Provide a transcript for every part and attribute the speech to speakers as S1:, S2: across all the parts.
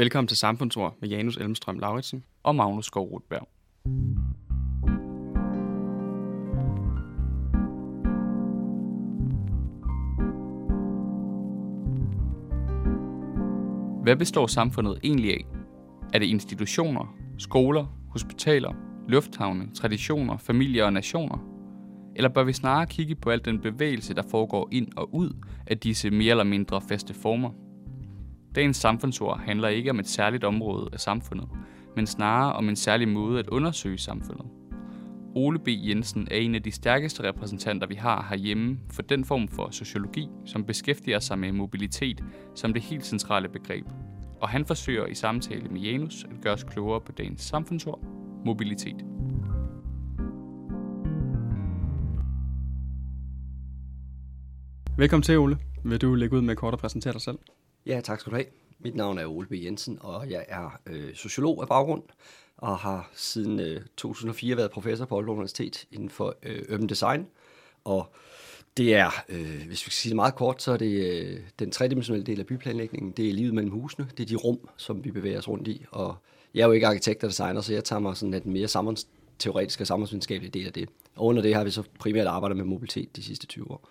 S1: Velkommen til Samfundsord med Janus Elmstrøm Lauritsen
S2: og Magnus Skovrudberg. Hvad består samfundet egentlig af? Er det institutioner, skoler, hospitaler, lufthavne, traditioner, familier og nationer? Eller bør vi snarere kigge på al den bevægelse, der foregår ind og ud af disse mere eller mindre faste former? Dagens samfundsord handler ikke om et særligt område af samfundet, men snarere om en særlig måde at undersøge samfundet. Ole B. Jensen er en af de stærkeste repræsentanter, vi har herhjemme for den form for sociologi, som beskæftiger sig med mobilitet som det helt centrale begreb. Og han forsøger i samtale med Janus at gøre os klogere på dagens samfundsord, mobilitet.
S1: Velkommen til, Ole. Vil du lægge ud med kort og præsentere dig selv?
S3: Ja, tak skal du have. Mit navn er Ole B. Jensen, og jeg er øh, sociolog af baggrund, og har siden øh, 2004 været professor på Aalborg Universitet inden for øh, urban design. Og det er, øh, hvis vi skal sige det meget kort, så er det øh, den tredimensionelle del af byplanlægningen. Det er livet mellem husene. Det er de rum, som vi bevæger os rundt i. Og jeg er jo ikke arkitekt og designer, så jeg tager mig sådan den mere samfundsteoretiske og samfundsvidenskabelige del af det. Og under det har vi så primært arbejdet med mobilitet de sidste 20 år.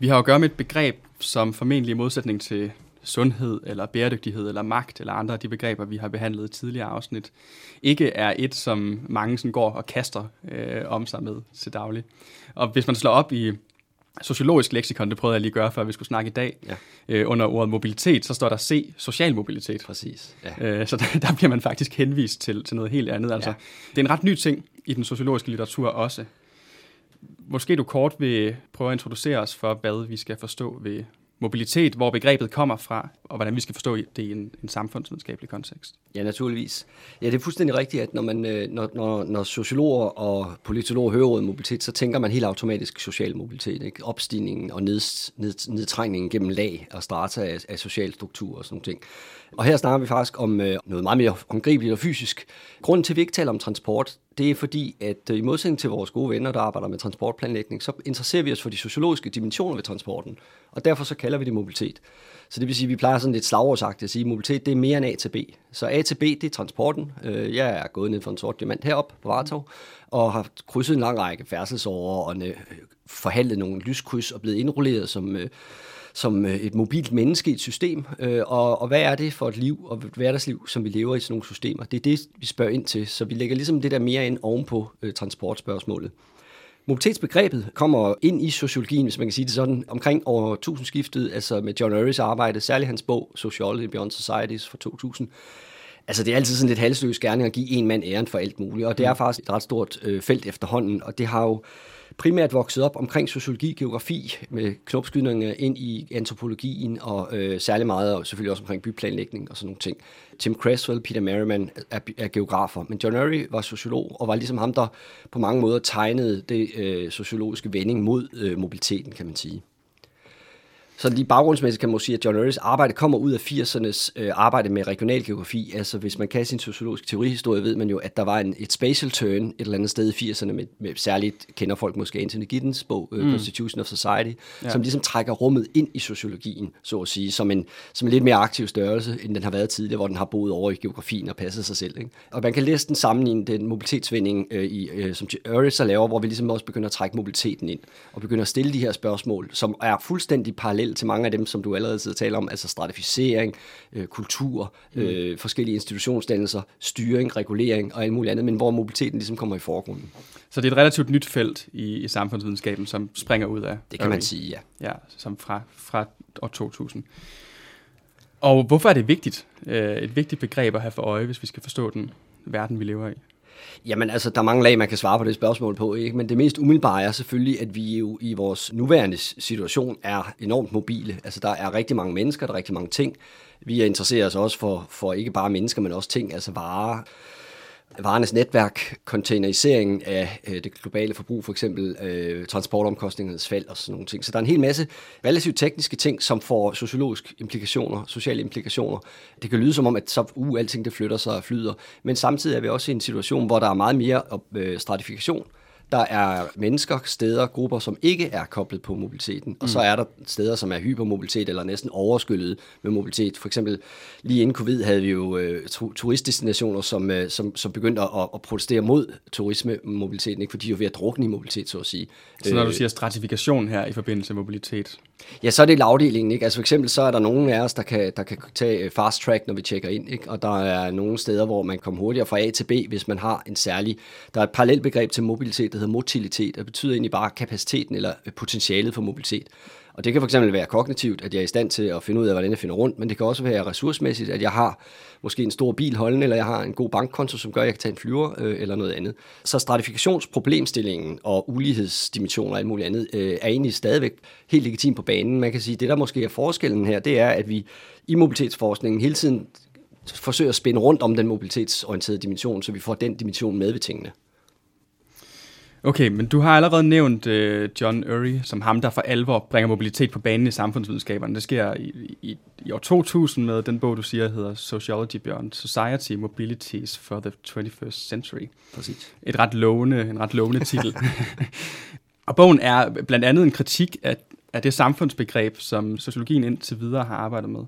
S1: Vi har at gøre med et begreb, som formentlig i modsætning til sundhed eller bæredygtighed eller magt eller andre af de begreber, vi har behandlet i tidligere afsnit, ikke er et, som mange sådan går og kaster øh, om sig med til daglig. Og hvis man slår op i sociologisk leksikon, det prøvede jeg lige at gøre, før vi skulle snakke i dag, ja. øh, under ordet mobilitet, så står der C, social mobilitet.
S3: Præcis.
S1: Ja. Øh, så der, der bliver man faktisk henvist til, til noget helt andet. Altså, ja. Det er en ret ny ting i den sociologiske litteratur også. Måske du kort vil prøve at introducere os for, hvad vi skal forstå ved mobilitet, hvor begrebet kommer fra, og hvordan vi skal forstå det i en, en samfundsvidenskabelig kontekst.
S3: Ja, naturligvis. Ja, det er fuldstændig rigtigt, at når, man, øh, når, når, når sociologer og politologer hører ordet mobilitet, så tænker man helt automatisk social mobilitet. Ikke? Opstigningen og ned, ned, nedtrængningen gennem lag og strata af, af social struktur og sådan noget. ting. Og her snakker vi faktisk om øh, noget meget mere håndgribeligt og fysisk. Grunden til, at vi ikke taler om transport, det er fordi, at øh, i modsætning til vores gode venner, der arbejder med transportplanlægning, så interesserer vi os for de sociologiske dimensioner ved transporten. Og derfor så kalder vi det mobilitet. Så det vil sige, at vi plejer sådan lidt slagårsagtigt at sige, at mobilitet det er mere end A til B. Så A til B, det er transporten. Øh, jeg er gået ned for en sort diamant herop på Vartov, og har krydset en lang række færdselsårer og øh, forhandlet nogle lyskryds og blevet indrulleret som øh, som et mobilt menneske i et system, og, og hvad er det for et liv og et hverdagsliv, som vi lever i sådan nogle systemer? Det er det, vi spørger ind til, så vi lægger ligesom det der mere ind ovenpå transportspørgsmålet. Mobilitetsbegrebet kommer ind i sociologien, hvis man kan sige det sådan, omkring over tusindskiftet, altså med John Urys arbejde, særligt hans bog Sociology Beyond Societies fra 2000. Altså det er altid sådan lidt halsløs gerning at give en mand æren for alt muligt, og det er mm. faktisk et ret stort øh, felt efterhånden, og det har jo primært vokset op omkring sociologi, geografi, med knopskydninger ind i antropologien, og øh, særlig meget, og selvfølgelig også omkring byplanlægning og sådan nogle ting. Tim Creswell, Peter Merriman er, er geografer, men John Murray var sociolog, og var ligesom ham, der på mange måder tegnede det øh, sociologiske vending mod øh, mobiliteten, kan man sige. Så lige baggrundsmæssigt kan man sige, at John Urys arbejde kommer ud af 80'ernes øh, arbejde med regionalgeografi. Altså hvis man kan sin sociologiske teorihistorie, ved man jo, at der var en, et spatial turn et eller andet sted i 80'erne, med, med særligt kender folk måske Anthony Giddens bog, øh, mm. Constitution of Society, ja. som ligesom trækker rummet ind i sociologien, så at sige, som en, som en lidt mere aktiv størrelse, end den har været tidligere, hvor den har boet over i geografien og passet sig selv. Ikke? Og man kan læse den sammenligne den mobilitetsvinding, øh, i, øh, som så laver, hvor vi ligesom også begynder at trække mobiliteten ind, og begynder at stille de her spørgsmål, som er fuldstændig parallelt parallel til mange af dem, som du allerede sidder og taler om, altså stratificering, øh, kultur, mm. øh, forskellige institutionsdannelser, styring, regulering og alt muligt andet, men hvor mobiliteten ligesom kommer i forgrunden.
S1: Så det er et relativt nyt felt i, i samfundsvidenskaben, som springer ud af
S3: Det kan Irving. man sige, ja.
S1: Ja, som fra, fra år 2000. Og hvorfor er det vigtigt, øh, et vigtigt begreb at have for øje, hvis vi skal forstå den verden, vi lever i?
S3: Jamen altså, der er mange lag, man kan svare på det spørgsmål på, ikke? men det mest umiddelbare er selvfølgelig, at vi jo i vores nuværende situation er enormt mobile. Altså, der er rigtig mange mennesker, der er rigtig mange ting. Vi interesserer os også for, for ikke bare mennesker, men også ting, altså varer, varernes netværk, containeriseringen af øh, det globale forbrug, for eksempel øh, transportomkostningernes fald og sådan nogle ting. Så der er en hel masse relativt tekniske ting, som får sociologiske implikationer, sociale implikationer. Det kan lyde som om, at så, uh, alting det flytter sig og flyder, men samtidig er vi også i en situation, hvor der er meget mere øh, stratifikation. Der er mennesker, steder, grupper, som ikke er koblet på mobiliteten, og mm. så er der steder, som er hypermobilitet eller næsten overskyllet med mobilitet. For eksempel lige inden covid havde vi jo øh, turistdestinationer, som, øh, som, som begyndte at, at protestere mod turismemobiliteten, ikke? fordi de er ved at drukne i mobilitet, så at sige.
S1: Så når du øh, siger stratifikation her i forbindelse med mobilitet?
S3: Ja, så er det lavdelingen. Ikke? Altså for eksempel så er der nogen af os, der kan, der kan tage øh, fast track, når vi tjekker ind, ikke? og der er nogle steder, hvor man kommer hurtigere fra A til B, hvis man har en særlig... Der er et parallelt begreb til mobilitet, der hedder motilitet, og betyder egentlig bare kapaciteten eller øh, potentialet for mobilitet. Og det kan fx være kognitivt, at jeg er i stand til at finde ud af, hvordan jeg finder rundt, men det kan også være ressourcemæssigt, at jeg har måske en stor bil holdende, eller jeg har en god bankkonto, som gør, at jeg kan tage en flyver øh, eller noget andet. Så stratifikationsproblemstillingen og ulighedsdimensioner og alt muligt andet øh, er egentlig stadigvæk helt legitim på banen. Man kan sige, at det der måske er forskellen her, det er, at vi i mobilitetsforskningen hele tiden forsøger at spænde rundt om den mobilitetsorienterede dimension, så vi får den dimension med ved tingene.
S1: Okay, men du har allerede nævnt uh, John Urry som ham, der for alvor bringer mobilitet på banen i samfundsvidenskaberne. Det sker i, i, i år 2000 med den bog, du siger hedder Sociology Beyond Society Mobilities for the 21st Century.
S3: Præcis.
S1: Et ret lovende, en ret lovende titel. og bogen er blandt andet en kritik af, af det samfundsbegreb, som sociologien indtil videre har arbejdet med.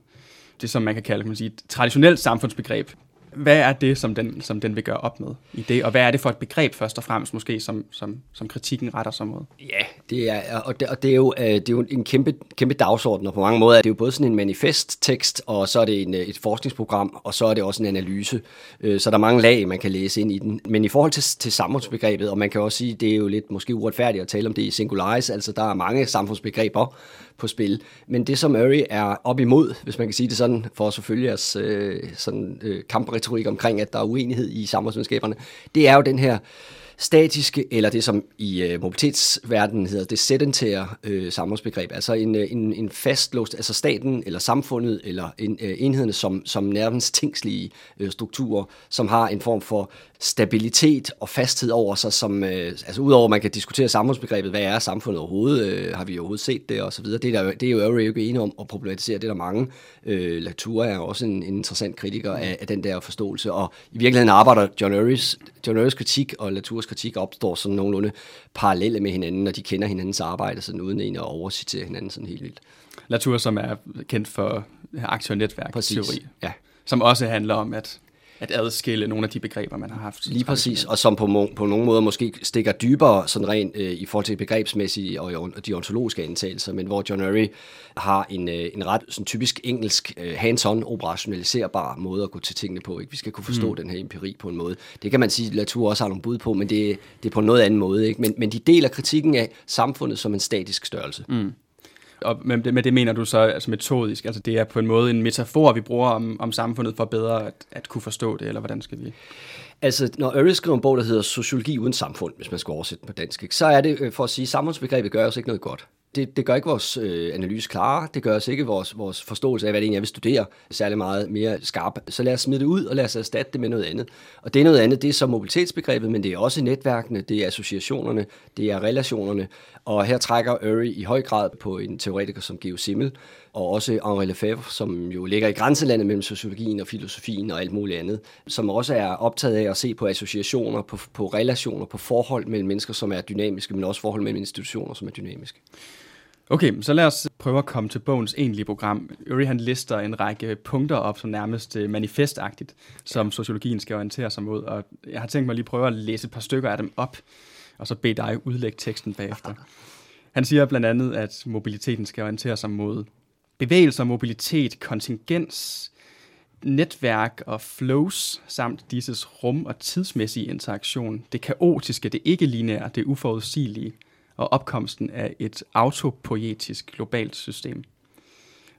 S1: Det som man kan kalde kan man sige, et traditionelt samfundsbegreb, hvad er det, som den, som den vil gøre op med i det? Og hvad er det for et begreb først og fremmest måske, som, som, som kritikken retter sig mod?
S3: Ja, det er, og det, og det er jo, øh, det er jo en kæmpe, kæmpe dagsorden, og på mange måder er det jo både sådan en manifesttekst, og så er det en, øh, et forskningsprogram, og så er det også en analyse. Øh, så der er mange lag, man kan læse ind i den. Men i forhold til, til samfundsbegrebet, og man kan også sige, det er jo lidt måske uretfærdigt at tale om det i singularis, altså der er mange samfundsbegreber på spil. Men det, som Murray er op imod, hvis man kan sige det sådan, for selvfølgelig jeres øh, sådan, øh, kampretorik omkring, at der er uenighed i samfundsvidenskaberne, det er jo den her statiske, eller det som i øh, mobilitetsverdenen hedder det sedentære øh, samfundsbegreb, altså en, øh, en, en fastlåst, altså staten eller samfundet eller en, øh, enhederne som, som nærmest tingslige øh, strukturer, som har en form for stabilitet og fasthed over sig, som, øh, altså udover at man kan diskutere samfundsbegrebet, hvad er samfundet overhovedet, øh, har vi overhovedet set det og så videre, det er, der, det er jo Øvrigt ikke enig om at problematisere, det er der mange. Øh, Latour er. Også en, en interessant kritiker af, af den der forståelse, og i virkeligheden arbejder John Urys, John Urys kritik og Latours kritik opstår sådan nogenlunde parallelle med hinanden, og de kender hinandens arbejde, sådan uden en at overcitere hinanden sådan helt vildt.
S1: Latour, som er kendt for netværksteori,
S3: ja.
S1: som også handler om, at at adskille nogle af de begreber, man har haft.
S3: Lige præcis, og som på, på nogle måder måske stikker dybere sådan rent øh, i forhold til begrebsmæssige og de ontologiske antagelser, men hvor John Urry har en, øh, en ret sådan typisk engelsk øh, hands-on operationaliserbar måde at gå til tingene på. Ikke? Vi skal kunne forstå mm. den her empiri på en måde. Det kan man sige, Latour også har nogle bud på, men det, det er på en noget anden måde. Ikke? Men, men de deler kritikken af samfundet som en statisk størrelse.
S1: Mm. Og med det, med det mener du så altså metodisk, altså det er på en måde en metafor, vi bruger om, om samfundet for bedre at, at kunne forstå det, eller hvordan skal vi?
S3: Altså, når Ørris skriver en bog, der hedder Sociologi uden samfund, hvis man skal oversætte på dansk, ikke, så er det øh, for at sige, at samfundsbegrebet gør os ikke noget godt det, det gør ikke vores øh, analyse klare, det gør os ikke vores, vores forståelse af, hvad det egentlig er, vi studerer, særlig meget mere skarp. Så lad os smide det ud, og lad os erstatte det med noget andet. Og det er noget andet, det er så mobilitetsbegrebet, men det er også netværkene, det er associationerne, det er relationerne, og her trækker Urey i høj grad på en teoretiker som Geo Simmel, og også Henri Lefebvre, som jo ligger i grænselandet mellem sociologien og filosofien og alt muligt andet, som også er optaget af at se på associationer, på, på relationer, på forhold mellem mennesker, som er dynamiske, men også forhold mellem institutioner, som er dynamiske.
S1: Okay, så lad os prøve at komme til bogens egentlige program. Uri han lister en række punkter op, som nærmest øh, manifestagtigt, som sociologien skal orientere sig mod, og jeg har tænkt mig lige prøve at læse et par stykker af dem op, og så bede dig udlægge teksten bagefter. Han siger blandt andet, at mobiliteten skal orientere sig mod bevægelser, mobilitet, kontingens, netværk og flows, samt disses rum- og tidsmæssige interaktion, det kaotiske, det ikke-lineære, det uforudsigelige, og opkomsten af et autopoietisk globalt system.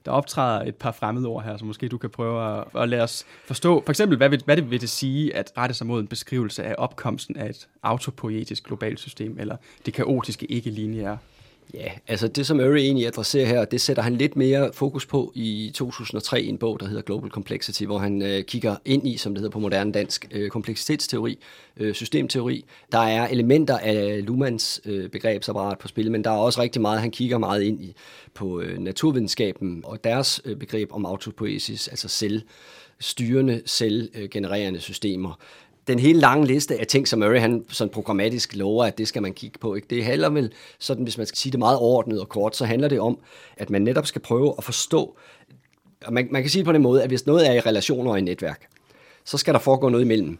S1: Der optræder et par fremmede ord her, så måske du kan prøve at, at lade os forstå. For eksempel, hvad, vil, hvad det vil det sige at rette sig mod en beskrivelse af opkomsten af et autopoietisk globalt system, eller det kaotiske ikke-lineære
S3: Ja, altså det som Murray egentlig adresserer her, det sætter han lidt mere fokus på i 2003 i en bog, der hedder Global Complexity, hvor han øh, kigger ind i, som det hedder på moderne dansk, øh, kompleksitetsteori, øh, systemteori. Der er elementer af Luhmanns øh, begrebsapparat på spil, men der er også rigtig meget, han kigger meget ind i på øh, naturvidenskaben og deres øh, begreb om autopoiesis, altså selvstyrende, selvgenererende systemer den hele lange liste af ting, som Murray han sådan programmatisk lover, at det skal man kigge på. Ikke? Det handler vel, sådan, hvis man skal sige det meget overordnet og kort, så handler det om, at man netop skal prøve at forstå, og man, man kan sige det på den måde, at hvis noget er i relationer og i netværk, så skal der foregå noget imellem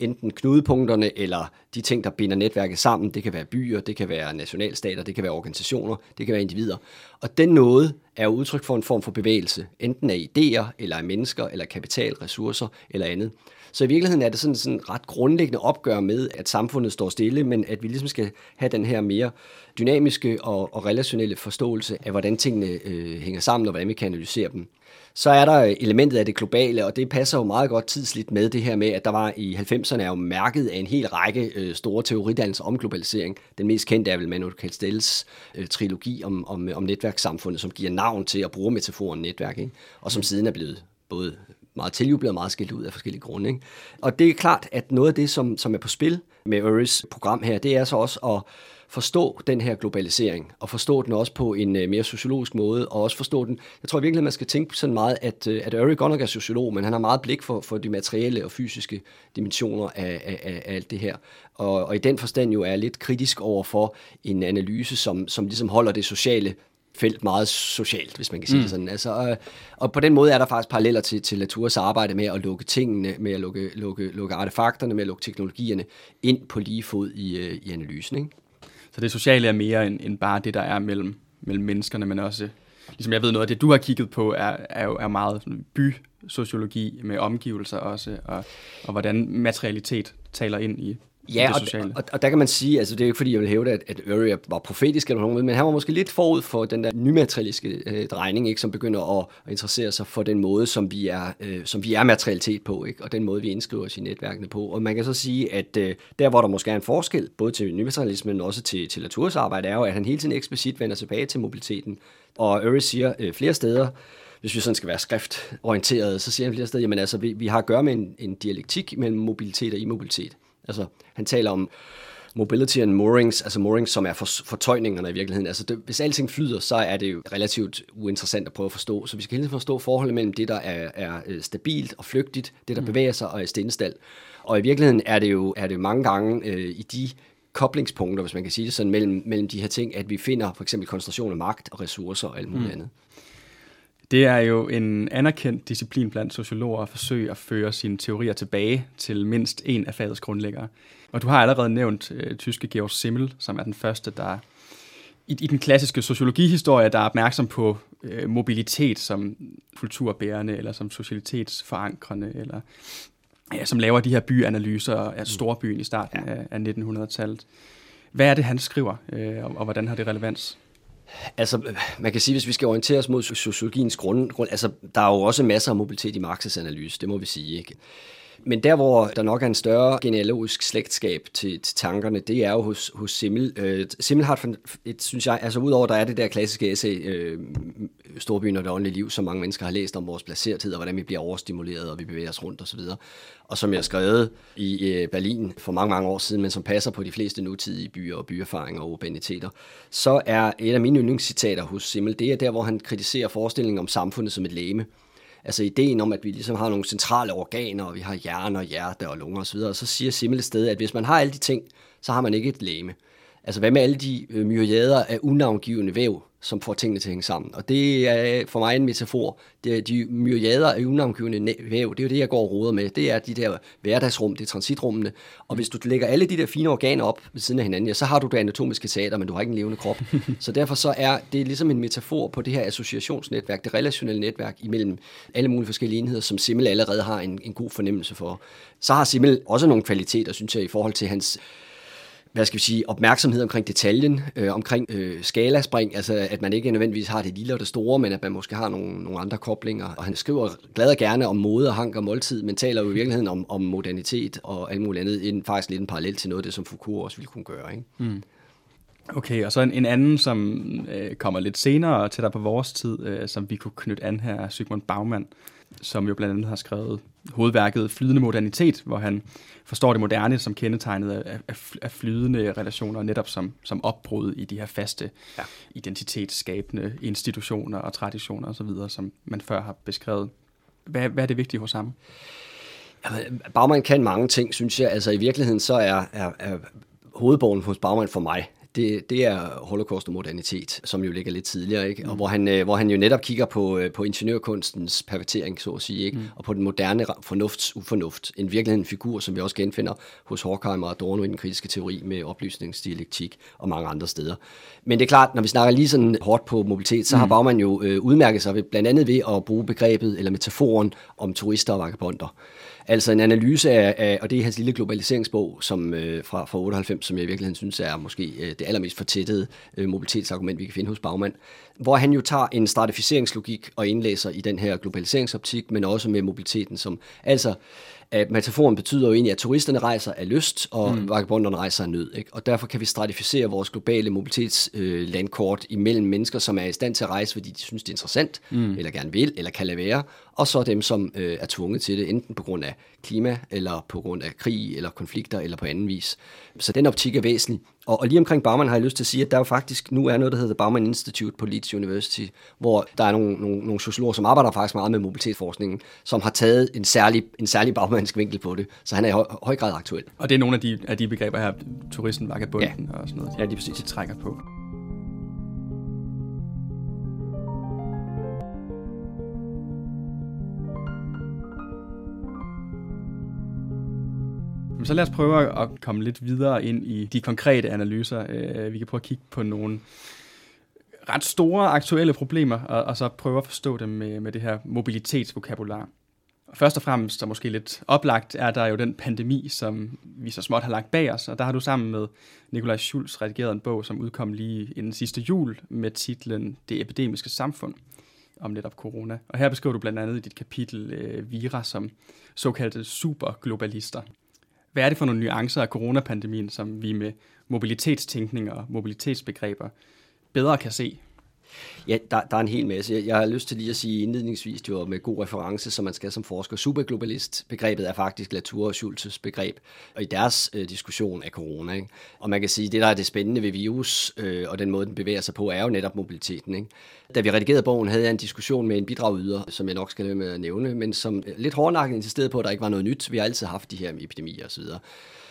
S3: enten knudepunkterne eller de ting, der binder netværket sammen. Det kan være byer, det kan være nationalstater, det kan være organisationer, det kan være individer. Og den noget er jo udtryk for en form for bevægelse, enten af idéer, eller af mennesker, eller kapital, ressourcer eller andet. Så i virkeligheden er det sådan, sådan ret grundlæggende opgør med, at samfundet står stille, men at vi ligesom skal have den her mere dynamiske og, og relationelle forståelse af, hvordan tingene øh, hænger sammen, og hvordan vi kan analysere dem. Så er der elementet af det globale, og det passer jo meget godt tidsligt med det her med, at der var i 90'erne er jo mærket af en hel række øh, store teoridannelser om globalisering. Den mest kendte er vel Manuel Castells øh, trilogi om, om, om netværkssamfundet, som giver navn til at bruge metaforen netværk, ikke? og som siden er blevet både meget tiljublet og meget skilt ud af forskellige grunde. Ikke? Og det er klart, at noget af det, som, som er på spil med Uris program her, det er så også at forstå den her globalisering, og forstå den også på en uh, mere sociologisk måde, og også forstå den. Jeg tror virkelig, at man skal tænke sådan meget, at, uh, at Uri godt nok er sociolog, men han har meget blik for, for de materielle og fysiske dimensioner af, af, af, alt det her. Og, og i den forstand jo er lidt kritisk over for en analyse, som, som ligesom holder det sociale felt meget socialt, hvis man kan sige mm. det sådan. Altså, øh, og på den måde er der faktisk paralleller til, til Latours arbejde med at lukke tingene, med at lukke, lukke, lukke artefakterne, med at lukke teknologierne ind på lige fod i, øh, i analysen. Ikke?
S1: Så det sociale er mere end, end bare det, der er mellem, mellem menneskerne, men også, ligesom jeg ved noget af det, du har kigget på, er, er jo er meget bysociologi med omgivelser også, og, og hvordan materialitet taler ind i,
S3: Ja, og, og, og der kan man sige, altså det er jo ikke fordi, jeg vil hæve, at, at Uri var profetisk eller noget, men han var måske lidt forud for den der nymaterialiske øh, drejning, ikke, som begynder at, at interessere sig for den måde, som vi er, øh, som vi er materialitet på, ikke, og den måde, vi indskriver os i netværkene på. Og man kan så sige, at øh, der, hvor der måske er en forskel, både til nymaterialismen, men også til, til Latours arbejde, er jo, at han hele tiden eksplicit vender tilbage til mobiliteten. Og Uri siger øh, flere steder, hvis vi sådan skal være skriftorienteret, så siger han flere steder, jamen altså, vi, vi har at gøre med en, en dialektik mellem mobilitet og immobilitet. Altså, han taler om mobility and moorings, altså moorings, som er for, fortøjningerne i virkeligheden. Altså det, hvis alting flyder, så er det jo relativt uinteressant at prøve at forstå. Så vi skal hele tiden forstå forholdet mellem det, der er, er øh, stabilt og flygtigt, det, der mm. bevæger sig og er stindestal. Og i virkeligheden er det jo er det mange gange øh, i de koblingspunkter, hvis man kan sige det sådan, mellem, mellem de her ting, at vi finder for eksempel koncentration af magt og ressourcer og alt muligt mm. andet.
S1: Det er jo en anerkendt disciplin blandt sociologer at forsøge at føre sine teorier tilbage til mindst en af fagets grundlæggere. Og du har allerede nævnt øh, tyske Georg Simmel, som er den første, der i, i den klassiske sociologihistorie, der er opmærksom på øh, mobilitet som kulturbærende, eller som socialitetsforankrende, eller ja, som laver de her byanalyser af storbyen i starten ja. af, af 1900-tallet. Hvad er det, han skriver, øh, og, og hvordan har det relevans?
S3: Altså, man kan sige, hvis vi skal orientere os mod sociologiens grund, grund altså, der er jo også masser af mobilitet i Marx's analyse, det må vi sige. Ikke? Men der, hvor der nok er en større genealogisk slægtskab til, til tankerne, det er jo hos, hos Simmel. Øh, Simmel har et, synes jeg, altså udover der er det der klassiske essay, øh, Storbyen og det åndelige liv, som mange mennesker har læst om vores placerthed, og hvordan vi bliver overstimuleret, og vi bevæger os rundt osv., og som jeg skrev i øh, Berlin for mange, mange år siden, men som passer på de fleste nutidige byer og byerfaringer og urbaniteter, så er et af mine yndlingscitater hos Simmel, det er der, hvor han kritiserer forestillingen om samfundet som et læme. Altså ideen om, at vi ligesom har nogle centrale organer, og vi har hjerne og hjerte og lunger osv., og så siger Simmel et sted, at hvis man har alle de ting, så har man ikke et læme. Altså hvad med alle de øh, myriader af unavngivende væv, som får tingene til at hænge sammen. Og det er for mig en metafor. Det er de myriader af unavngivende væv, det er jo det, jeg går og roder med. Det er de der hverdagsrum, det er transitrummene. Og hvis du lægger alle de der fine organer op ved siden af hinanden, ja, så har du det anatomiske teater, men du har ikke en levende krop. så derfor så er det ligesom en metafor på det her associationsnetværk, det relationelle netværk imellem alle mulige forskellige enheder, som Simmel allerede har en, en god fornemmelse for. Så har Simmel også nogle kvaliteter, synes jeg, i forhold til hans hvad skal vi sige, opmærksomhed omkring detaljen, øh, omkring øh, skalaspring, altså at man ikke nødvendigvis har det lille og det store, men at man måske har nogle, nogle andre koblinger. Og han skriver glad og gerne om mode og hank og måltid, men taler jo i virkeligheden om, om modernitet og alt muligt andet, inden faktisk lidt en parallel til noget af det, som Foucault også ville kunne gøre. Ikke? Mm.
S1: Okay, og så en, en anden, som øh, kommer lidt senere til dig på vores tid, øh, som vi kunne knytte an her, er Sigmund Baumann, som jo blandt andet har skrevet hovedværket Flydende Modernitet, hvor han forstår det moderne som kendetegnet af, af, af flydende relationer, netop som, som opbrud i de her faste ja. identitetsskabende institutioner og traditioner osv., som man før har beskrevet. Hvad, hvad er det vigtige hos ham?
S3: Jamen, Bagman kan mange ting, synes jeg. Altså i virkeligheden så er, er, er hovedborgen hos Bagman for mig, det, det er Holocaust og modernitet, som jo ligger lidt tidligere, ikke? Mm. og hvor han, øh, hvor han jo netop kigger på, øh, på ingeniørkunstens pervertering, så at sige, ikke? Mm. og på den moderne fornufts ufornuft. En virkelig en figur, som vi også genfinder hos Horkheimer og Adorno i den kritiske teori med oplysningsdialektik og mange andre steder. Men det er klart, når vi snakker lige sådan hårdt på mobilitet, så mm. har Baumann jo øh, udmærket sig ved, blandt andet ved at bruge begrebet eller metaforen om turister og vagabonder. Altså en analyse af, af og det er hans lille globaliseringsbog som, øh, fra, fra 98, som jeg i virkeligheden synes er måske øh, det allermest fortættede øh, mobilitetsargument, vi kan finde hos Bagmand, hvor han jo tager en stratificeringslogik og indlæser i den her globaliseringsoptik, men også med mobiliteten som, altså at metaforen betyder jo egentlig, at turisterne rejser af lyst, og mm. vagabonderne rejser af nød. Ikke? Og derfor kan vi stratificere vores globale mobilitetslandkort øh, imellem mennesker, som er i stand til at rejse, fordi de synes, det er interessant, mm. eller gerne vil, eller kan lade være, og så dem, som øh, er tvunget til det, enten på grund af klima, eller på grund af krig, eller konflikter, eller på anden vis. Så den optik er væsentlig. Og, og lige omkring Bauman har jeg lyst til at sige, at der jo faktisk nu er noget, der hedder Bauman Institute på Leeds University, hvor der er nogle, nogle, nogle sociologer, som arbejder faktisk meget med mobilitetsforskningen, som har taget en særlig, en særlig bagmandsk vinkel på det. Så han er i høj, høj grad aktuel.
S1: Og det er nogle af de, af de begreber her, turisten, vagabunden ja. og sådan noget,
S3: de, ja, de, præcis.
S1: de trækker på. Så lad os prøve at komme lidt videre ind i de konkrete analyser. Øh, vi kan prøve at kigge på nogle ret store aktuelle problemer, og, og så prøve at forstå dem med, med det her mobilitetsvokabular. Først og fremmest, og måske lidt oplagt, er der jo den pandemi, som vi så småt har lagt bag os, og der har du sammen med Nikolaj Schulz redigeret en bog, som udkom lige inden sidste jul med titlen Det epidemiske samfund om netop corona. Og her beskriver du blandt andet i dit kapitel øh, Vira som såkaldte superglobalister. Hvad er det for nogle nuancer af coronapandemien, som vi med mobilitetstænkning og mobilitetsbegreber bedre kan se?
S3: Ja, der, der er en hel masse. Jeg har lyst til lige at sige indledningsvis, det var med god reference, som man skal som forsker. Superglobalist, begrebet er faktisk Latour og Schultzes begreb, og i deres øh, diskussion af corona. Ikke? Og man kan sige, det der er det spændende ved virus, øh, og den måde, den bevæger sig på, er jo netop mobiliteten. Ikke? Da vi redigerede bogen, havde jeg en diskussion med en bidragyder, som jeg nok skal lade med at nævne, men som øh, lidt hårdnakket insisterede på, at der ikke var noget nyt. Vi har altid haft de her epidemier osv.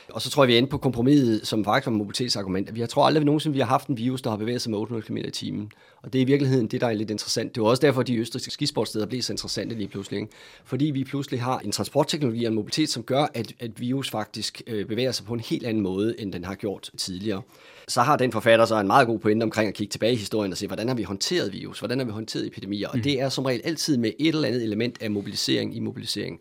S3: Og så tror jeg, vi er inde på kompromiset, som faktisk var mobilitetsargument. Vi har tror aldrig nogensinde, vi har haft en virus, der har bevæget sig med 800 km i timen. Og det er i virkeligheden det, der er lidt interessant. Det var også derfor, at de østrigske skisportsteder blev så interessante lige pludselig. Ikke? Fordi vi pludselig har en transportteknologi og en mobilitet, som gør, at, at virus faktisk øh, bevæger sig på en helt anden måde, end den har gjort tidligere. Så har den forfatter så en meget god pointe omkring at kigge tilbage i historien og se, hvordan har vi håndteret virus, hvordan har vi håndteret epidemier. Og mm. det er som regel altid med et eller andet element af mobilisering i mobilisering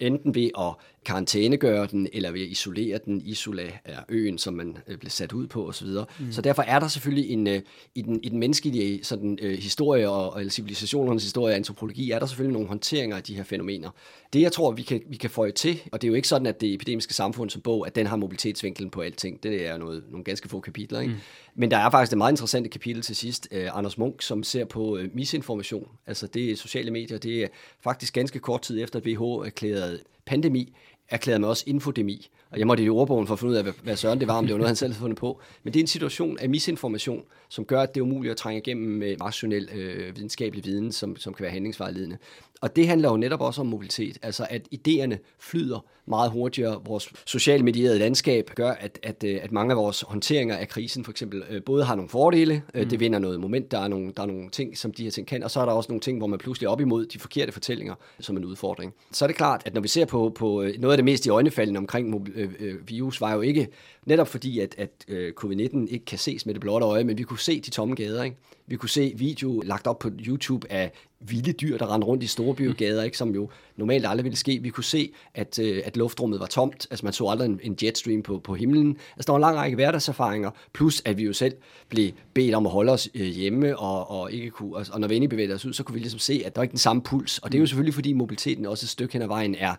S3: enten ved at karantænegøre den, eller ved at isolere den. Isola er øen, som man øh, blev sat ud på osv. Mm. Så derfor er der selvfølgelig en, øh, i, den, i den menneskelige sådan, øh, historie og eller civilisationernes historie og antropologi, er der selvfølgelig nogle håndteringer af de her fænomener. Det jeg tror, vi kan, vi kan få til, og det er jo ikke sådan, at det epidemiske samfund som bog, at den har mobilitetsvinkelen på alting. Det er noget, nogle ganske få kapitler. Ikke? Mm. Men der er faktisk et meget interessant kapitel til sidst, uh, Anders Munk, som ser på uh, misinformation. Altså det sociale medier, det er faktisk ganske kort tid efter, at WHO erklærede pandemi, erklærede mig også infodemi. Og jeg måtte i ordbogen for at finde ud af, hvad søren det var, om det var noget, han selv havde fundet på. Men det er en situation af misinformation, som gør, at det er umuligt at trænge igennem med rationel øh, videnskabelig viden, som, som kan være handlingsvejledende. Og det handler jo netop også om mobilitet, altså at idéerne flyder meget hurtigere. Vores socialt medierede landskab gør, at, at, øh, at mange af vores håndteringer af krisen for eksempel øh, både har nogle fordele, øh, mm. det vinder noget moment, der er, nogle, der er nogle ting, som de her ting kan, og så er der også nogle ting, hvor man pludselig er op imod de forkerte fortællinger som en udfordring. Så er det klart, at når vi ser på, på noget af det mest i øjnefaldende omkring Øh, øh, virus, var jo ikke netop fordi, at, at øh, covid-19 ikke kan ses med det blotte øje, men vi kunne se de tomme gader. Ikke? Vi kunne se video lagt op på YouTube af vilde dyr, der rendte rundt i store biogader, ikke, som jo normalt aldrig ville ske. Vi kunne se, at, øh, at luftrummet var tomt. Altså man så aldrig en, en jetstream på, på himlen. Altså der var en lang række hverdagserfaringer, plus at vi jo selv blev bedt om at holde os øh, hjemme, og, og, ikke kunne, og, og når vi endelig bevægede os ud, så kunne vi ligesom se, at der var ikke den samme puls. Og det er jo selvfølgelig, fordi mobiliteten også et stykke hen ad vejen er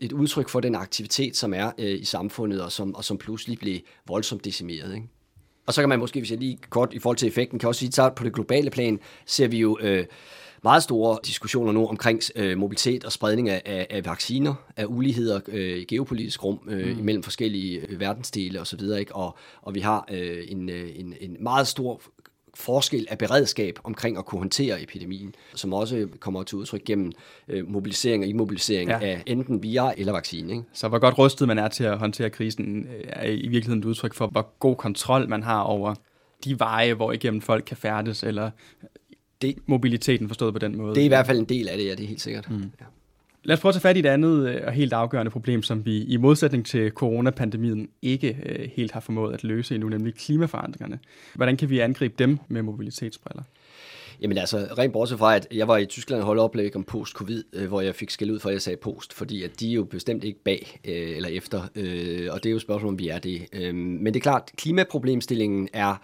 S3: et udtryk for den aktivitet, som er øh, i samfundet, og som, og som pludselig blev voldsomt decimeret. Ikke? Og så kan man måske, hvis jeg lige kort i forhold til effekten, kan også sige, at på det globale plan ser vi jo øh, meget store diskussioner nu omkring øh, mobilitet og spredning af, af, af vacciner, af uligheder øh, i geopolitisk rum øh, mm. imellem forskellige øh, verdensdele osv. Og, og vi har øh, en, øh, en, en meget stor forskel af beredskab omkring at kunne håndtere epidemien, som også kommer til udtryk gennem øh, mobilisering og immobilisering ja. af enten via eller vaccine. Ikke?
S1: Så hvor godt rustet man er til at håndtere krisen, øh, er i virkeligheden et udtryk for, hvor god kontrol man har over de veje, hvor igennem folk kan færdes, eller det, mobiliteten forstået på den måde.
S3: Det er i hvert fald en del af det, ja, det er helt sikkert. Mm. Ja.
S1: Lad os prøve at tage fat i et andet øh, og helt afgørende problem, som vi i modsætning til coronapandemien ikke øh, helt har formået at løse endnu, nemlig klimaforandringerne. Hvordan kan vi angribe dem med mobilitetsbriller?
S3: Jamen altså, rent bortset fra, at jeg var i Tyskland og holdt oplæg om post-covid, øh, hvor jeg fik skæld ud for, at jeg sagde post, fordi at de er jo bestemt ikke bag øh, eller efter, øh, og det er jo et spørgsmål, om vi er det. Øh, men det er klart, klimaproblemstillingen er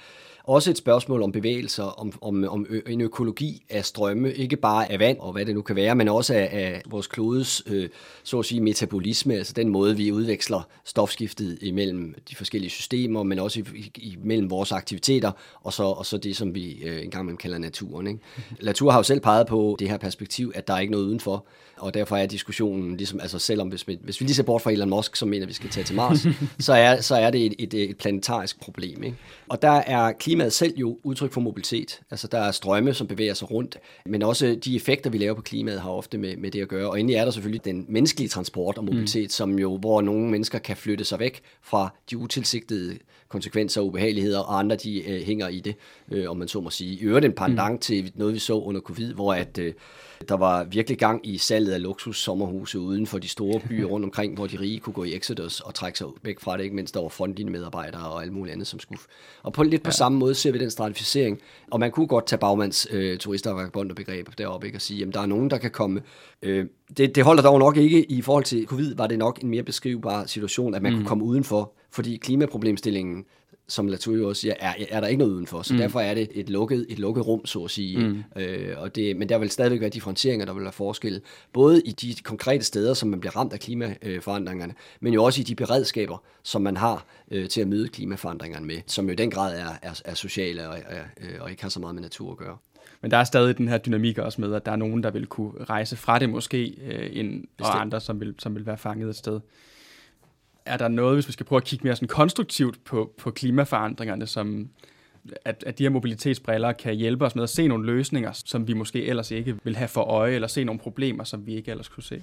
S3: også et spørgsmål om bevægelser, om, om, om en økologi af strømme, ikke bare af vand og hvad det nu kan være, men også af, af vores klodes, øh, så at sige, metabolisme, altså den måde, vi udveksler stofskiftet imellem de forskellige systemer, men også imellem vores aktiviteter, og så, og så det, som vi øh, engang kalder naturen. Ikke? Latour har jo selv peget på det her perspektiv, at der er ikke noget udenfor, og derfor er diskussionen, ligesom, altså selvom hvis vi, hvis vi lige ser bort fra Elon Musk, som mener, at vi skal tage til Mars, så, er, så er det et, et, et planetarisk problem. Ikke? Og der er klimaet selv jo udtryk for mobilitet. Altså der er strømme, som bevæger sig rundt, men også de effekter, vi laver på klimaet, har ofte med, med det at gøre. Og endelig er der selvfølgelig den menneskelige transport og mobilitet, mm. som jo, hvor nogle mennesker kan flytte sig væk fra de utilsigtede konsekvenser og ubehageligheder, og andre de øh, hænger i det, øh, om man så må sige. I øvrigt en pandang mm. til noget, vi så under covid, hvor at øh, der var virkelig gang i salget af luksus sommerhuse uden for de store byer rundt omkring, hvor de rige kunne gå i Exodus og trække sig væk fra det, ikke mindst der var frontlinje medarbejdere og alt muligt andet, som skulle. Og på lidt på ja. samme måde ser vi den stratificering, og man kunne godt tage bagmands øh, turister og begreb deroppe, ikke, og sige, at der er nogen, der kan komme. Øh, det, det holder dog nok ikke i forhold til covid, var det nok en mere beskrivbar situation, at man mm. kunne komme udenfor, fordi klimaproblemstillingen som Latour også siger, er, er der ikke noget udenfor. Så mm. derfor er det et lukket, et lukket rum, så at sige. Mm. Øh, og det, men der vil stadigvæk være differentieringer, der vil være forskel. Både i de konkrete steder, som man bliver ramt af klimaforandringerne, men jo også i de beredskaber, som man har øh, til at møde klimaforandringerne med, som jo i den grad er, er, er sociale og, er, øh, og ikke har så meget med natur at gøre.
S1: Men der er stadig den her dynamik også med, at der er nogen, der vil kunne rejse fra det måske, øh, ind, og andre, som vil, som vil være fanget et sted er der noget, hvis vi skal prøve at kigge mere sådan konstruktivt på, på klimaforandringerne, som at, at de her mobilitetsbriller kan hjælpe os med at se nogle løsninger, som vi måske ellers ikke vil have for øje, eller se nogle problemer, som vi ikke ellers kunne se?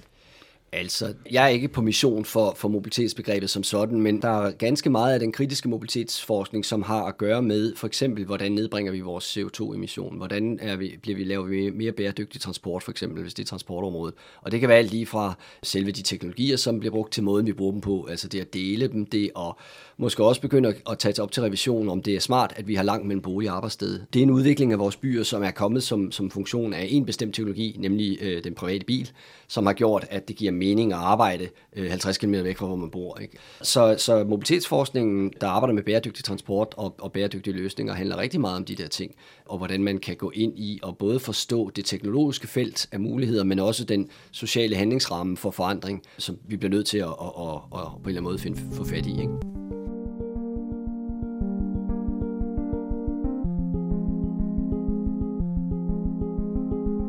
S3: Altså, jeg er ikke på mission for, for mobilitetsbegrebet som sådan, men der er ganske meget af den kritiske mobilitetsforskning, som har at gøre med for eksempel, hvordan nedbringer vi vores CO2-emission, hvordan er vi, bliver vi, laver vi mere bæredygtig transport, for eksempel, hvis det er transportområdet. Og det kan være alt lige fra selve de teknologier, som bliver brugt til måden, vi bruger dem på, altså det at dele dem, det at måske også begynde at tage op til revision, om det er smart, at vi har langt mellem bolig og arbejdssted. Det er en udvikling af vores byer, som er kommet som, som funktion af en bestemt teknologi, nemlig øh, den private bil, som har gjort, at det giver mening at arbejde øh, 50 km væk fra, hvor man bor. Ikke? Så, så mobilitetsforskningen, der arbejder med bæredygtig transport og, og bæredygtige løsninger, handler rigtig meget om de der ting, og hvordan man kan gå ind i og både forstå det teknologiske felt af muligheder, men også den sociale handlingsramme for forandring, som vi bliver nødt til at, at, at, at, at på en eller anden måde finde, få fat i. Ikke?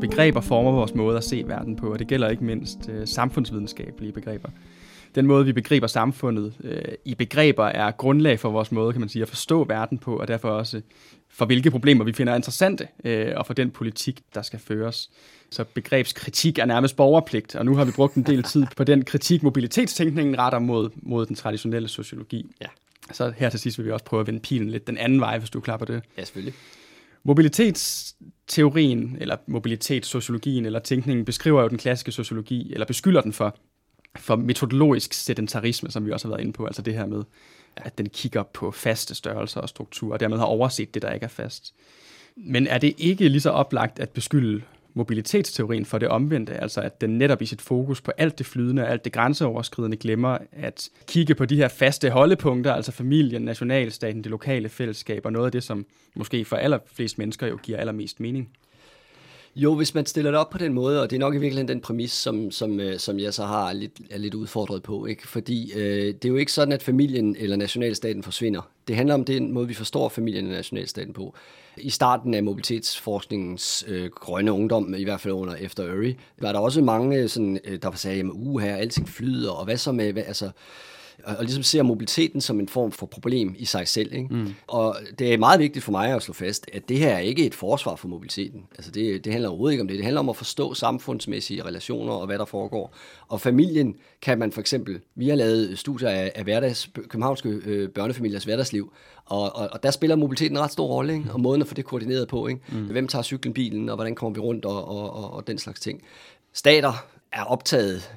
S1: Begreber former vores måde at se verden på, og det gælder ikke mindst øh, samfundsvidenskabelige begreber. Den måde, vi begriber samfundet øh, i begreber, er grundlag for vores måde, kan man sige, at forstå verden på, og derfor også for hvilke problemer vi finder interessante, øh, og for den politik, der skal føres. Så begrebskritik er nærmest borgerpligt, og nu har vi brugt en del tid på den kritik, mobilitetstænkningen retter mod, mod den traditionelle sociologi. Ja. Så her til sidst vil vi også prøve at vende pilen lidt den anden vej, hvis du er på det.
S3: Ja, selvfølgelig
S1: teorien, eller mobilitetssociologien, eller tænkningen, beskriver jo den klassiske sociologi, eller beskylder den for, for metodologisk sedentarisme, som vi også har været inde på, altså det her med, at den kigger på faste størrelser og strukturer, og dermed har overset det, der ikke er fast. Men er det ikke lige så oplagt at beskylde mobilitetsteorien for det omvendte, altså at den netop i sit fokus på alt det flydende og alt det grænseoverskridende glemmer at kigge på de her faste holdepunkter, altså familien, nationalstaten, det lokale fællesskab og noget af det, som måske for allerflest mennesker jo giver allermest mening.
S3: Jo, hvis man stiller det op på den måde, og det er nok i virkeligheden den præmis, som, som, øh, som jeg så har lidt, er lidt udfordret på, ikke? fordi øh, det er jo ikke sådan, at familien eller nationalstaten forsvinder. Det handler om den måde, vi forstår familien og nationalstaten på. I starten af mobilitetsforskningens øh, grønne ungdom, i hvert fald under efter Uri, var der også mange, sådan, øh, der sagde, at uha, alting flyder, og hvad så med, hvad, altså, og, og ligesom ser mobiliteten som en form for problem i sig selv. Ikke? Mm. Og det er meget vigtigt for mig at slå fast, at det her er ikke et forsvar for mobiliteten. Altså det, det handler overhovedet ikke om det. Det handler om at forstå samfundsmæssige relationer og hvad der foregår. Og familien kan man for eksempel, vi har lavet studier af, af hverdags, københavnske øh, børnefamiliers hverdagsliv, og, og, og der spiller mobiliteten en ret stor rolle, ikke? og måden at få det koordineret på. Ikke? Mm. Hvem tager cyklen, bilen, og hvordan kommer vi rundt, og, og, og, og den slags ting. Stater er optaget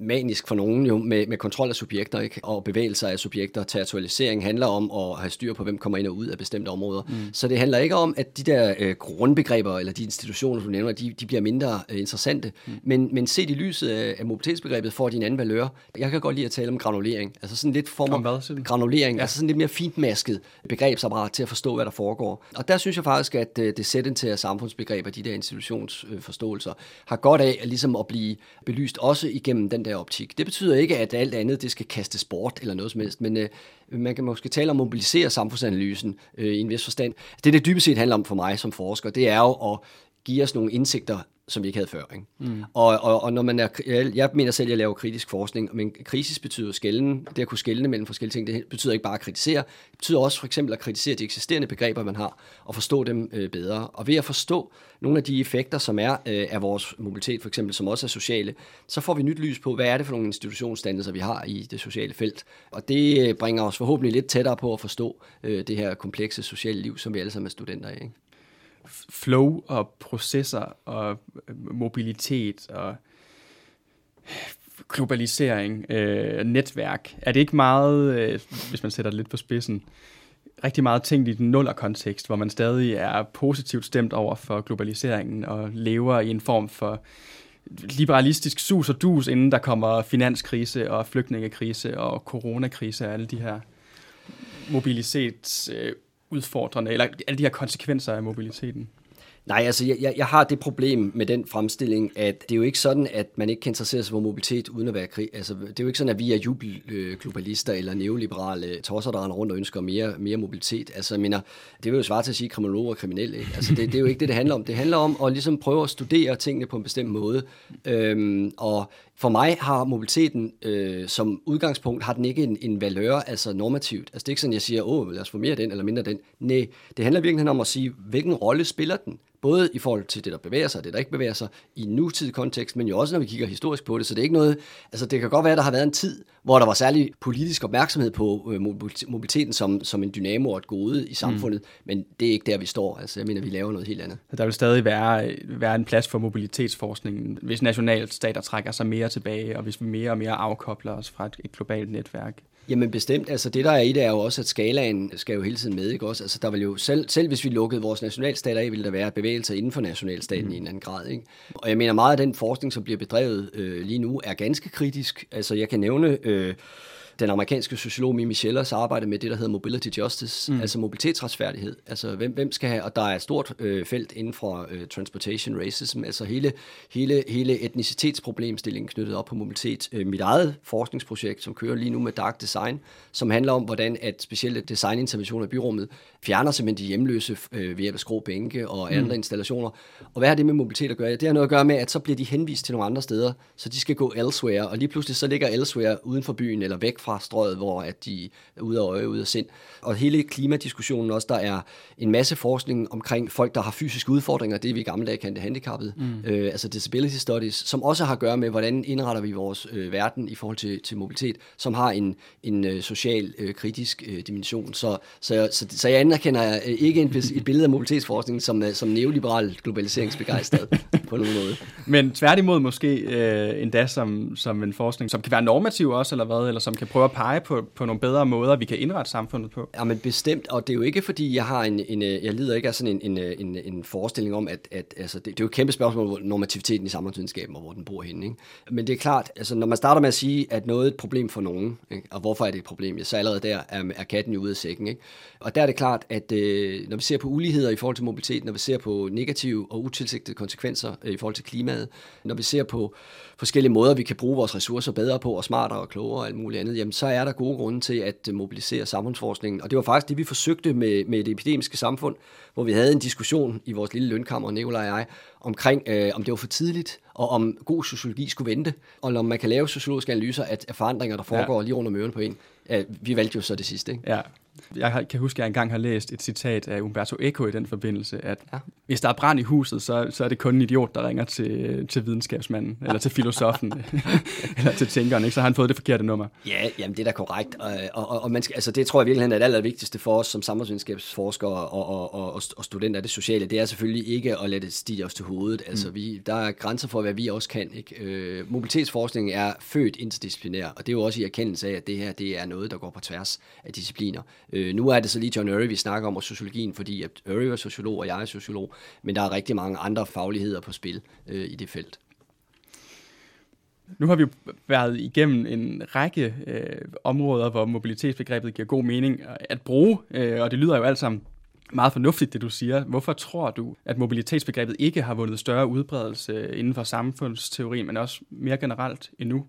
S3: manisk for nogen jo med, med kontrol af subjekter ikke? og bevægelser af subjekter. Territorialisering handler om at have styr på, hvem kommer ind og ud af bestemte områder. Mm. Så det handler ikke om, at de der øh, grundbegreber eller de institutioner, du nævner, de, de bliver mindre øh, interessante. Mm. Men, men set i lyset af, af mobilitetsbegrebet får de en anden valør. Jeg kan godt lide at tale om granulering. Altså sådan lidt form
S1: om hvad,
S3: granulering. Ja. Altså sådan lidt mere fintmasket begrebsapparat til at forstå, hvad der foregår. Og der synes jeg faktisk, at øh, det sedentære samfundsbegreber, de der institutionsforståelser, har godt af at, ligesom at blive belyst også igennem den der optik. Det betyder ikke, at alt andet det skal kastes bort eller noget som helst, men øh, man kan måske tale om at mobilisere samfundsanalysen øh, i en vis forstand. Det, det dybest set handler om for mig som forsker, det er jo at give os nogle indsigter som vi ikke havde før. Ikke? Mm. Og, og, og når man er, jeg, jeg mener selv, at jeg laver kritisk forskning, men krisis betyder skælden, det at kunne skælne mellem forskellige ting, det betyder ikke bare at kritisere, det betyder også for eksempel at kritisere de eksisterende begreber, man har, og forstå dem øh, bedre. Og ved at forstå nogle af de effekter, som er øh, af vores mobilitet, for eksempel, som også er sociale, så får vi nyt lys på, hvad er det for nogle institutionsdannelser, vi har i det sociale felt. Og det øh, bringer os forhåbentlig lidt tættere på at forstå øh, det her komplekse sociale liv, som vi alle sammen er studenter i. Ikke?
S1: Flow og processer og øh, mobilitet og øh, globalisering, øh, netværk. Er det ikke meget, øh, hvis man sætter det lidt på spidsen, rigtig meget tænkt i den nuller kontekst, hvor man stadig er positivt stemt over for globaliseringen og lever i en form for liberalistisk sus og dus, inden der kommer finanskrise og flygtningekrise og coronakrise og alle de her mobilitets... øh, udfordrende, eller alle de her konsekvenser af mobiliteten?
S3: Nej, altså jeg, jeg har det problem med den fremstilling, at det er jo ikke sådan, at man ikke kan interessere sig for mobilitet uden at være krig. Altså, det er jo ikke sådan, at vi er jubelglobalister øh, eller neoliberale tosser, der render rundt og ønsker mere, mere mobilitet. Altså, jeg mener, det vil jo svare til at sige kriminologer og kriminelle. Ikke? Altså, det, det, er jo ikke det, det handler om. Det handler om at ligesom prøve at studere tingene på en bestemt måde. Øhm, og for mig har mobiliteten øh, som udgangspunkt, har den ikke en, en valør, altså normativt. Altså det er ikke sådan, jeg siger, åh, lad os få mere af den eller mindre af den. Nej, det handler virkelig om at sige, hvilken rolle spiller den? Både i forhold til det, der bevæger sig, og det, der ikke bevæger sig, i nutidig kontekst, men jo også, når vi kigger historisk på det. Så det er ikke noget, altså det kan godt være, at der har været en tid, hvor der var særlig politisk opmærksomhed på øh, mobiliteten som, som en dynamo og et gode i samfundet, mm. men det er ikke der, vi står. Altså jeg mener, vi laver noget helt andet.
S1: Der vil stadig være, være en plads for mobilitetsforskningen, hvis nationalstater trækker sig mere tilbage, og hvis vi mere og mere afkobler os fra et, et globalt netværk.
S3: Jamen bestemt. Altså det der er i det er jo også, at skalaen skal jo hele tiden med, ikke også? Altså der vil jo selv, selv hvis vi lukkede vores nationalstater af, ville der være bevægelser inden for nationalstaten mm. i en anden grad, ikke? Og jeg mener meget af den forskning, som bliver bedrevet øh, lige nu, er ganske kritisk. Altså jeg kan nævne... Øh, den amerikanske sociolog Mimi Schellers arbejde med det, der hedder mobility justice, mm. altså mobilitetsretfærdighed. Altså hvem, hvem skal have, og der er et stort øh, felt inden for øh, transportation racism, altså hele, hele, hele etnicitetsproblemstillingen knyttet op på mobilitet. Øh, mit eget forskningsprojekt, som kører lige nu med Dark Design, som handler om, hvordan at specielle designinterventioner i byrummet fjerner simpelthen de hjemløse øh, ved hjælp af skrå bænke og andre mm. installationer. Og hvad har det med mobilitet at gøre? Det har noget at gøre med, at så bliver de henvist til nogle andre steder, så de skal gå elsewhere, og lige pludselig så ligger elsewhere uden for byen eller væk fra strøget, hvor at de er ude af øje, ude af sind. Og hele klimadiskussionen også, der er en masse forskning omkring folk, der har fysiske udfordringer, det vi i gamle dage kendte handicappede, mm. øh, altså disability studies, som også har at gøre med, hvordan indretter vi vores øh, verden i forhold til, til mobilitet, som har en, en øh, social øh, kritisk øh, dimension. Så, så, så, så jeg anerkender øh, ikke en, et billede af mobilitetsforskning som, øh, som neoliberal globaliseringsbegejstret på nogen måde.
S1: Men tværtimod måske øh, endda som, som en forskning, som kan være normativ også, eller hvad, eller som kan prøve at pege på, på nogle bedre måder, vi kan indrette samfundet på.
S3: Ja, men bestemt, og det er jo ikke fordi, jeg har en, en øh, jeg lider ikke af sådan en, en, øh, en, en forestilling om, at, at altså, det, det er jo et kæmpe spørgsmål, hvor normativiteten i samfundsvidenskaben, og hvor den bor henne. Ikke? Men det er klart, altså, når man starter med at sige, at noget er et problem for nogen, ikke? og hvorfor er det et problem, så allerede der er, er katten jo ude af sækken. Ikke? Og der er det klart, at øh, når vi ser på uligheder i forhold til mobilitet, når vi ser på negative og utilsigtede konsekvenser øh, i forhold til klimaet, når vi ser på forskellige måder, vi kan bruge vores ressourcer bedre på, og smartere og klogere og alt muligt andet, jamen jamen, så er der gode grunde til at mobilisere samfundsforskningen. Og det var faktisk det, vi forsøgte med, med det epidemiske samfund, hvor vi havde en diskussion i vores lille lønkammer, Nicolaj og jeg, omkring, øh, om det var for tidligt, og om god sociologi skulle vente, og om man kan lave sociologiske analyser af, af forandringer, der foregår ja. lige under møren på en. Ja, vi valgte jo så det sidste. Ikke?
S1: Ja. Jeg kan huske, at jeg engang har læst et citat af Umberto Eco i den forbindelse, at ja. hvis der er brand i huset, så, så er det kun en idiot, der ringer til, til videnskabsmanden, eller til filosofen, eller til tænkeren, ikke? så har han fået det forkerte nummer.
S3: Ja, jamen det er da korrekt, og, og, og man skal, altså, det tror jeg virkelig er det allervigtigste for os som samfundsvidenskabsforskere og, og, og, og studenter af det sociale, det er selvfølgelig ikke at lade det stige os til hovedet. Altså, mm. vi, der er grænser for, hvad vi også kan. Ikke? Øh, mobilitetsforskning er født interdisciplinær, og det er jo også i erkendelse af, at det her det er noget, der går på tværs af discipliner. Øh, nu er det så lige John Urry, vi snakker om, og sociologien, fordi at Urry er sociolog, og jeg er sociolog, men der er rigtig mange andre fagligheder på spil øh, i det felt.
S1: Nu har vi været igennem en række øh, områder, hvor mobilitetsbegrebet giver god mening øh, at bruge, øh, og det lyder jo alt sammen meget fornuftigt, det du siger. Hvorfor tror du, at mobilitetsbegrebet ikke har vundet større udbredelse øh, inden for samfundsteorien, men også mere generelt endnu?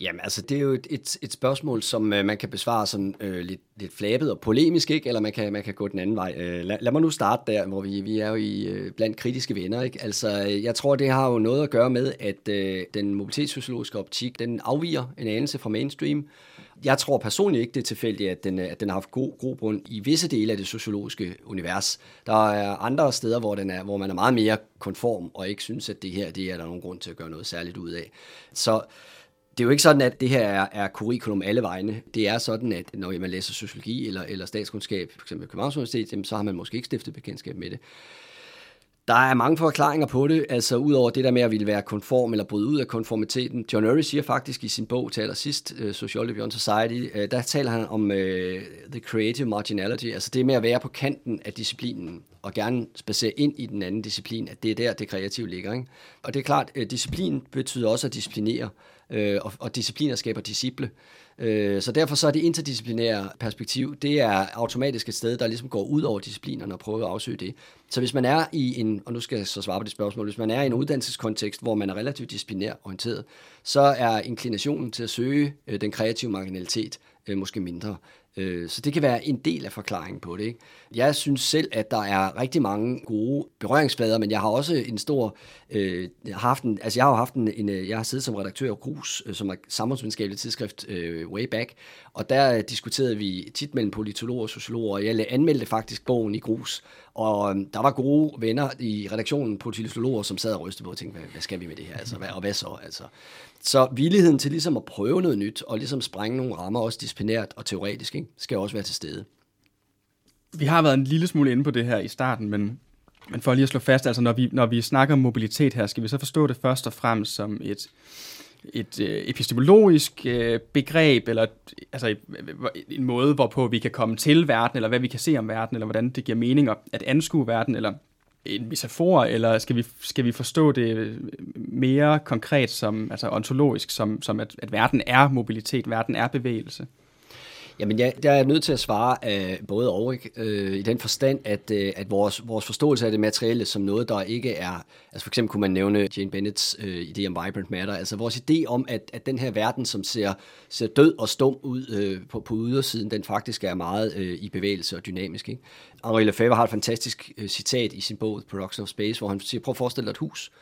S3: Jamen altså, det er jo et, et, et spørgsmål, som øh, man kan besvare sådan øh, lidt, lidt flabet og polemisk, ikke? eller man kan, man kan gå den anden vej. Øh, lad, lad mig nu starte der, hvor vi, vi er jo i øh, blandt kritiske venner. Ikke? Altså, øh, jeg tror, det har jo noget at gøre med, at øh, den mobilitetssociologiske optik, den afviger en anelse fra mainstream. Jeg tror personligt ikke, det er tilfældigt, at den, at den har haft god grobund i visse dele af det sociologiske univers. Der er andre steder, hvor, den er, hvor man er meget mere konform, og ikke synes, at det her det er der nogen grund til at gøre noget særligt ud af. Så det er jo ikke sådan, at det her er, er curriculum alle vegne. Det er sådan, at når man læser sociologi eller, eller statskundskab, f.eks. Københavns Universitet, så har man måske ikke stiftet bekendtskab med det. Der er mange forklaringer på det, altså udover det der med at ville være konform eller bryde ud af konformiteten. John Urry siger faktisk i sin bog til allersidst, øh, uh, Sociology Beyond Society, uh, der taler han om uh, the creative marginality, altså det med at være på kanten af disciplinen og gerne spacere ind i den anden disciplin, at det er der, det kreative ligger. Ikke? Og det er klart, at disciplin betyder også at disciplinere øh, og, og discipliner skaber disciple. Øh, så derfor så er det interdisciplinære perspektiv, det er automatisk et sted, der ligesom går ud over disciplinerne og prøver at afsøge det. Så hvis man er i en, og nu skal jeg så svare på det spørgsmål, hvis man er i en uddannelseskontekst, hvor man er relativt disciplinær orienteret, så er inklinationen til at søge øh, den kreative marginalitet øh, måske mindre. Øh, så det kan være en del af forklaringen på det. Ikke? Jeg synes selv, at der er rigtig mange gode berøringsflader, men jeg har også en stor... Øh, haft en, altså jeg har haft en, en, øh, jeg har siddet som redaktør af Grus, øh, som er samfundsvidenskabeligt tidsskrift øh, way back, og der øh, diskuterede vi tit mellem politologer og sociologer, og jeg anmeldte faktisk bogen i Grus, og øhm, der var gode venner i redaktionen, politologer, som sad og rystede på og tænkte, hvad, hvad skal vi med det her, altså, hvad, og hvad så, altså. Så villigheden til ligesom at prøve noget nyt, og ligesom sprænge nogle rammer, også disciplinært og teoretisk, ikke, skal også være til stede.
S1: Vi har været en lille smule inde på det her i starten, men, men for lige at slå fast, altså når vi, når vi snakker om mobilitet her, skal vi så forstå det først og fremmest som et, et øh, epistemologisk øh, begreb, eller altså en måde, hvorpå vi kan komme til verden, eller hvad vi kan se om verden, eller hvordan det giver mening at anskue verden, eller en metafor, eller skal vi, skal vi forstå det øh, mere konkret som, altså ontologisk, som, som at, at verden er mobilitet, verden er bevægelse?
S3: Jamen, jeg, der er nødt til at svare uh, både og, ikke? Uh, i den forstand, at, uh, at vores, vores forståelse af det materielle som noget, der ikke er... Altså for eksempel kunne man nævne Jane Bennets uh, idé om vibrant matter, altså vores idé om, at, at den her verden, som ser, ser død og stum ud uh, på, på ydersiden, den faktisk er meget uh, i bevægelse og dynamisk. Ikke? Henri Lefebvre har et fantastisk uh, citat i sin bog Production of Space, hvor han siger, prøv at forestille dig et hus.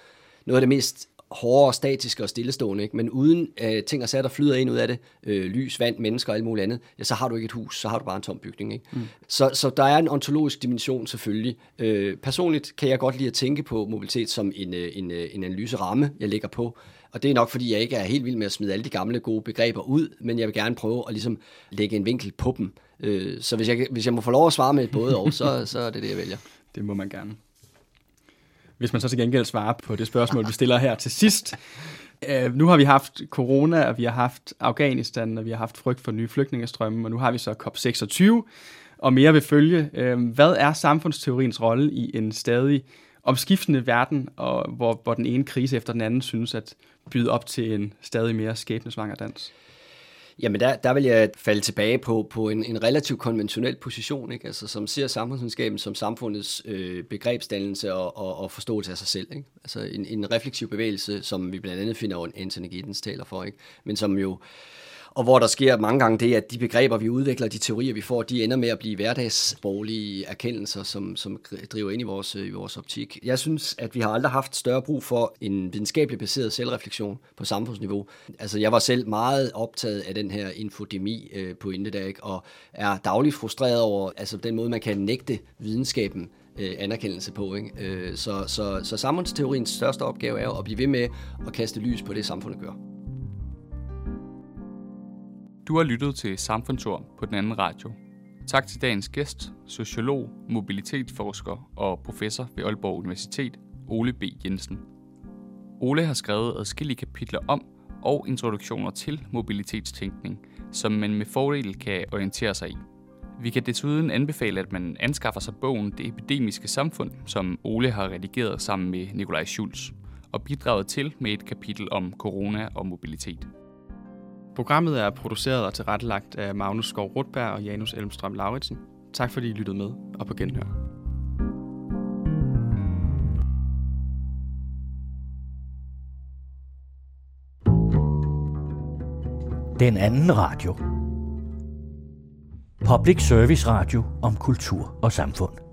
S3: Noget af det mest hårdere, statiske og stillestående, ikke? men uden øh, ting og sager, der flyder ind ud af det, øh, lys, vand, mennesker og alt muligt andet, ja, så har du ikke et hus, så har du bare en tom bygning. Ikke? Mm. Så, så der er en ontologisk dimension selvfølgelig. Øh, personligt kan jeg godt lide at tænke på mobilitet som en, øh, en, øh, en analyseramme, jeg lægger på, og det er nok, fordi jeg ikke er helt vild med at smide alle de gamle gode begreber ud, men jeg vil gerne prøve at ligesom lægge en vinkel på dem. Øh, så hvis jeg, hvis jeg må få lov at svare med et både og, så, så er det det, jeg vælger.
S1: Det må man gerne. Hvis man så til gengæld svarer på det spørgsmål, vi stiller her til sidst. Uh, nu har vi haft corona, og vi har haft Afghanistan, og vi har haft frygt for nye flygtningestrømme, og nu har vi så COP26, og mere vil følge. Uh, hvad er samfundsteoriens rolle i en stadig omskiftende verden, og hvor, hvor den ene krise efter den anden synes at byde op til en stadig mere skæbnesvanger dans?
S3: Jamen der, der vil jeg falde tilbage på, på en, en relativt konventionel position, ikke? Altså, som ser samfundsvidenskaben som samfundets øh, begrebsdannelse og, og, og forståelse af sig selv. Ikke? Altså en, en refleksiv bevægelse, som vi blandt andet finder Anthony Giddens taler for, ikke? men som jo og hvor der sker mange gange det, at de begreber, vi udvikler, de teorier, vi får, de ender med at blive hverdagssproglige erkendelser, som, som driver ind i vores, øh, i vores optik. Jeg synes, at vi har aldrig haft større brug for en videnskabeligt baseret selvreflektion på samfundsniveau. Altså, jeg var selv meget optaget af den her infodemi øh, på Indedag, og er dagligt frustreret over altså, den måde, man kan nægte videnskaben øh, anerkendelse på. Ikke? Øh, så, så, så samfundsteoriens største opgave er jo at blive ved med at kaste lys på det, samfundet gør.
S2: Du har lyttet til Samfundsord på den anden radio. Tak til dagens gæst, sociolog, mobilitetsforsker og professor ved Aalborg Universitet, Ole B. Jensen. Ole har skrevet adskillige kapitler om og introduktioner til mobilitetstænkning, som man med fordel kan orientere sig i. Vi kan desuden anbefale, at man anskaffer sig bogen Det epidemiske samfund, som Ole har redigeret sammen med Nikolaj Schulz, og bidraget til med et kapitel om corona og mobilitet.
S1: Programmet er produceret og tilrettelagt af Magnus Skov Rutberg og Janus Elmstrøm Lauritsen. Tak fordi I lyttede med, og på genhør.
S4: Den anden radio. Public Service Radio om kultur og samfund.